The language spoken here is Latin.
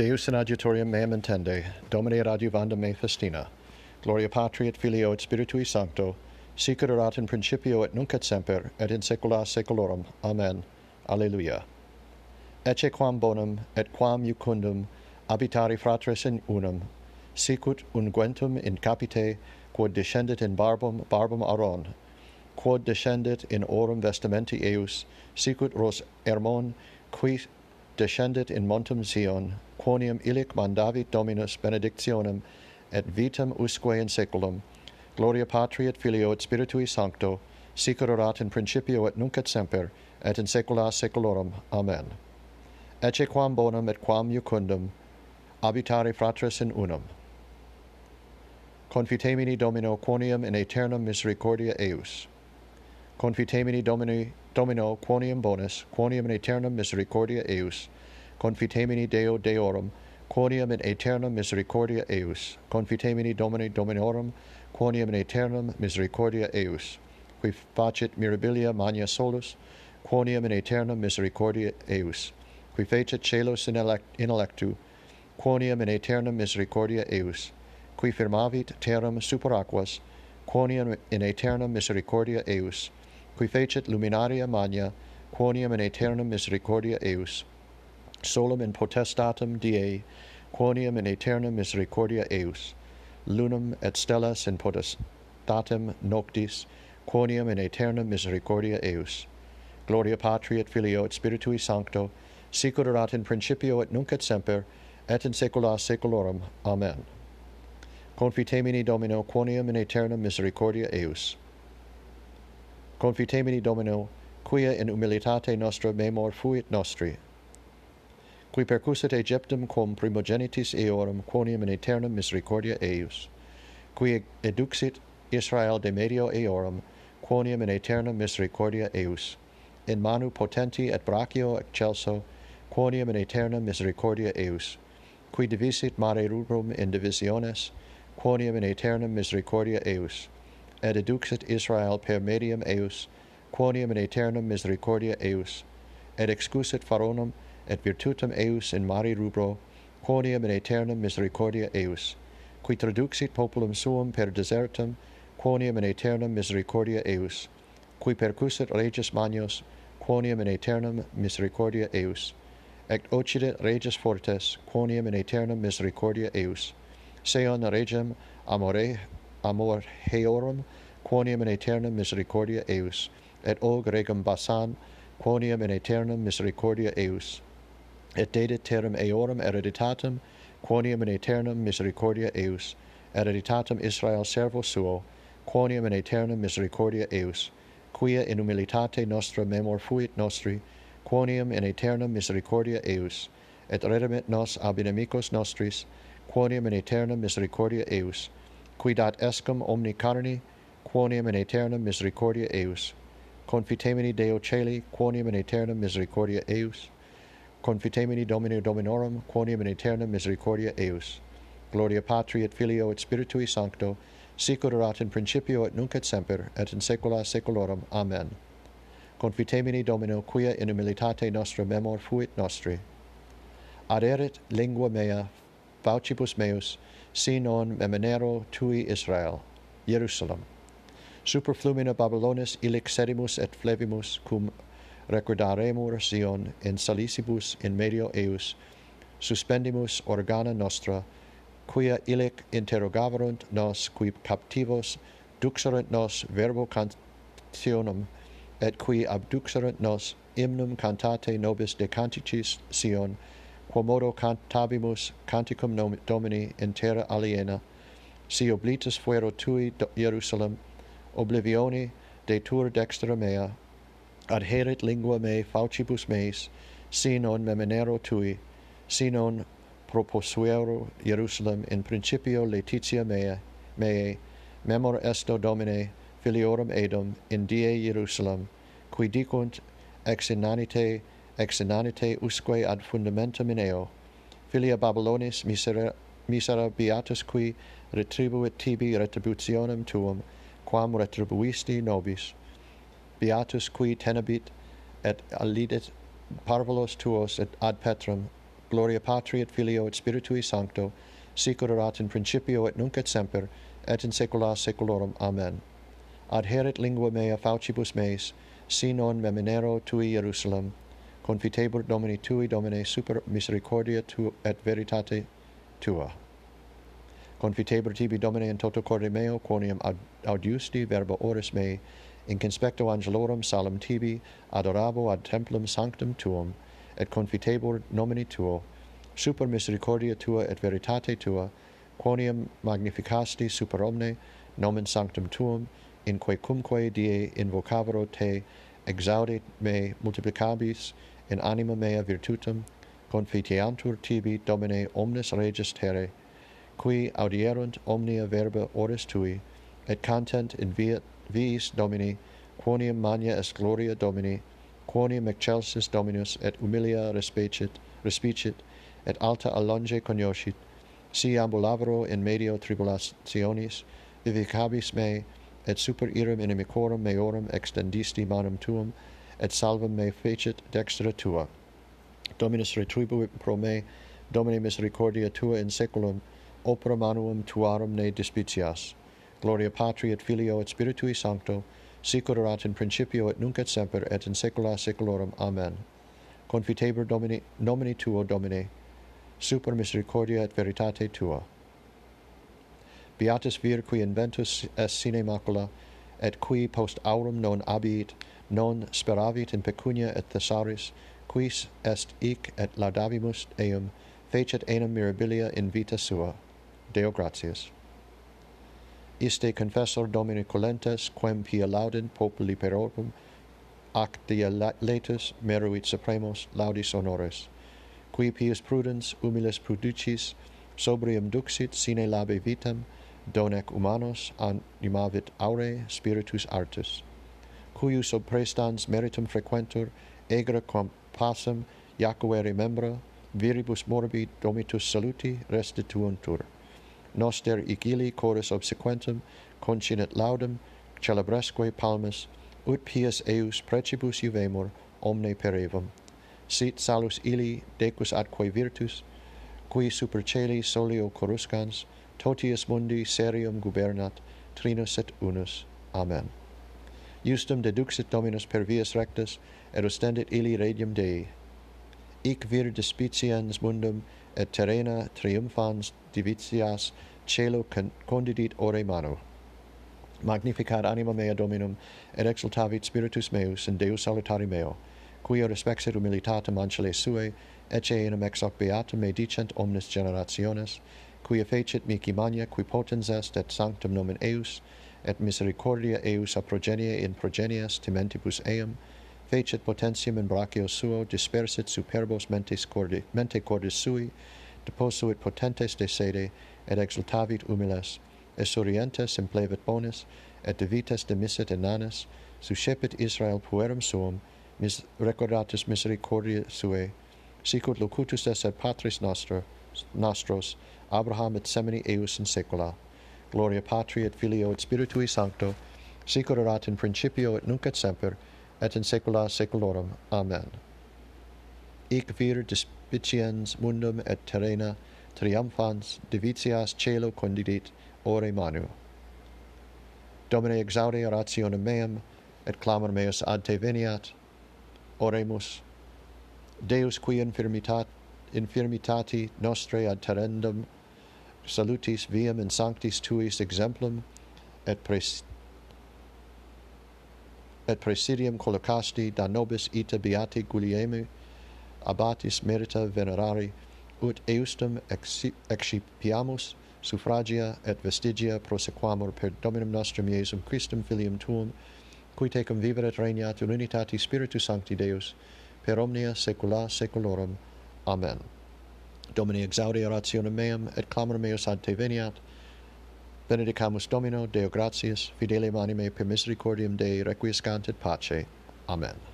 Deus in adjutorium meam intende, Domine adjuvanda me festina. Gloria Patri et Filio et Spiritui Sancto, sic erat in principio et nunc et semper, et in saecula saeculorum. Amen. Alleluia. Ecce quam bonum, et quam iucundum, habitari fratres in unum, sicut unguentum in capite, quod descendit in barbum, barbum aron, quod descendit in orum vestimenti eius, sicut ros ermon, qui descendit in montem Sion, quonium illic mandavit Dominus benedictionem, et vitam usque in saeculum, gloria Patri et Filio et Spiritui Sancto, sic erat in principio et nunc et semper, et in saecula saeculorum. Amen. Ecce quam bonum et quam iucundum, habitare fratres in unum. Confitemini Domino quoniam in aeternum misericordia eius. Confitemini Domini Domino, quoniam bonus, quoniam in aeternum misericordia eius, confitemini Deo Deorum, quoniam in aeternum misericordia eius, confitemini Domini Dominorum, quoniam in aeternum misericordia eius, qui facit mirabilia magna solus, quoniam in aeternum misericordia eius, qui fecit celos in, elect, in electu, quoniam in aeternum misericordia eius, qui firmavit terram super aquas, quoniam in aeternum misericordia eius, qui fecit luminaria magna, quoniam in aeternum misericordia eius, solum in potestatem Diei, quoniam in aeternum misericordia eius, lunam et stellas in potestatem noctis, quoniam in aeternum misericordia eius. Gloria Patri et Filio et Spiritui Sancto, sicur erat in principio et nunc et semper, et in saecula saeculorum. Amen. Confitemini Domino quoniam in aeternum misericordia eius confitemini Domino, quia in humilitate nostra memor fuit nostri, qui percussat Egyptum quam primogenitis eorum quonium in aeternum misericordia eius, qui eduxit Israel de medio eorum quonium in aeternum misericordia eius, in manu potenti et brachio excelso quonium in aeternum misericordia eius, qui divisit mare rubrum in divisiones, quonium in aeternum misericordia eius, et eduxit Israel per medium eius, quonium in aeternum misericordia eius, et excusit faronum et virtutum eius in mari rubro, quonium in aeternum misericordia eius, qui traduxit populum suum per desertum, quonium in aeternum misericordia eius, qui percusit regis magnos, quonium in aeternum misericordia eius, et occidit regis fortes, quonium in aeternum misericordia eius, seon regem amore amor heorum, quoniam in aeternum misericordia eius, et og regum basan, quoniam in aeternum misericordia eius, et dedit terram eorum hereditatem, quoniam in aeternum misericordia eius, hereditatem Israel servo suo, quoniam in aeternum misericordia eius, quia in humilitate nostra memor fuit nostri, quoniam in aeternum misericordia eius, et redimit nos ab inimicos nostris, quoniam in aeternum misericordia eius, quid ad escum omni carni, quoniam in aeternum misericordia eius. Confitemini Deo celi, quoniam in aeternum misericordia eius. Confitemini Domini Dominorum, quoniam in aeternum misericordia eius. Gloria Patri et Filio et Spiritui Sancto, sicut erat in principio et nunc et semper, et in saecula saeculorum. Amen. Confitemini Domino, quia in humilitate nostra memor fuit nostri. Aderit lingua mea, faucibus meus, si non memenero tui Israel, Jerusalem. Super flumina Babylonis illic sedimus et flevimus, cum recordaremur Sion in salicibus in medio eius, suspendimus organa nostra, quia illic interrogavarunt nos qui captivos duxerunt nos verbo cantionum et qui abduxerunt nos hymnum cantate nobis de canticis Sion quomodo cantabimus canticum Domini in terra aliena, si oblitus fuero tui Jerusalem, oblivioni de tur dextra mea, adherit lingua me faucibus meis, si non memenero tui, si non proposuero Jerusalem in principio letitia mea, mea, memor esto Domine, filiorum Edom, in die Jerusalem, qui dicunt ex inanite ex inanite usque ad fundamentum in eo, filia Babylonis misera, misera beatus qui retribuit tibi retributionem tuum, quam retribuisti nobis. Beatus qui tenebit et alidit parvulos tuos et ad petrum, gloria patri et filio et spiritui sancto, sicur erat in principio et nunc et semper, et in saecula saeculorum. Amen. Adherit lingua mea faucibus meis, si non meminero tui Jerusalem, Confitebur Domini tui, Domine, super misericordia tu et veritate tua. Confitebur tibi, Domine, in toto corde meo, quoniam audiusti verba oris mei, in conspecto angelorum salem tibi, adorabo ad templum sanctum tuum, et confitebur nomini tuo, super misericordia tua et veritate tua, quoniam magnificasti super omne, nomen sanctum tuum, in quae cumque die invocavero te, exaudit me multiplicabis in anima mea virtutum, confiteantur tibi domine omnes regis terre, qui audierunt omnia verba oris tui, et content in via viis domini, quoniam magna est gloria domini, quoniam excelsis dominus et humilia respecit respicit et alta allonge cognoscit, si ambulavro in medio tribulationis, vivicabis me, et super iram inimicorum meorum extendisti manum tuum, et salvum me fecit dextra tua. Dominus retribuit pro me, Domine misericordia tua in seculum, opera manuum tuarum ne dispicias. Gloria Patri et Filio et Spiritui Sancto, sicur erat in principio et nunc et semper et in saecula saeculorum. Amen. Confitebur Domini, nomini tuo, Domine, super misericordia et veritate tua beatus vir qui inventus est eh, sine macula, et qui post aurum non abiit, non speravit in pecunia et thesaris, quis est ic et laudavimus eum, fecit enim mirabilia in vita sua. Deo gratias. Iste confessor Domini Colentes, quem pia laudin populi perorum, ac dia letus meruit supremos laudis honores, qui pius prudens humiles producis, sobrium duxit sine labe vitam, donec humanos animavit aure spiritus artis, cuius ob prestans meritum frequentur, egra compassem jacuere membra, viribus morbi domitus saluti restituuntur. Noster igili chorus obsequentum, concinet laudem, celebresque palmas, ut pius eius precibus juvemur, omne perevum. Sit salus ili decus atque virtus, qui super celi solio coruscans, totius mundi serium gubernat, trinus et unus. Amen. Justum deduxit Dominus per vias rectas, et ostendit illi radium Dei. Ic vir despiciens mundum, et terrena triumphans divitias celo condidit ore manu. Magnificat anima mea Dominum, et exultavit spiritus meus in Deus salutari meo, quia respexit humilitatem ancile suae, ecce enim ex hoc beatum me dicent omnes generationes, quia fecit mihi mania qui potens est et sanctum nomen eius, et misericordia eius a progenie in progenies timentibus eum, fecit potentium in brachio suo, dispersit superbos mentes cordi, mente cordis sui, deposuit potentes de sede, et exultavit humiles, esurientes in implevit bonis, et divites demisit inanes, suscepit Israel puerum suum, mis recordatus misericordia suae, sicut locutus est patris nostra, nostros, Abraham et semini eius in saecula. Gloria Patri et Filio et Spiritui Sancto, sic erat in principio et nunc et semper, et in saecula saeculorum. Amen. Ic vir dispiciens mundum et terrena, triumphans divitias celo condidit, ore manu. Domine exaudi orationem meam, et clamor meus ad te veniat. Oremus. Deus qui infirmitat, infirmitati nostre ad terrendum salutis viam in sanctis tuis exemplum et pres et presidium collocasti da nobis ita beati Guglielmi abatis merita venerari ut eustum excipiamus suffragia et vestigia prosequamur per Dominum nostrum Iesum Christum filium tuum qui tecum viveret regnat in unitate Spiritu Sancti Deus per omnia saecula saeculorum. Amen. Domini exaudi orationem meam, et clamor meus ad sancte veniat, benedicamus Domino, Deo gratias, fidelium anime per misericordiam Dei requiescant et pace. Amen.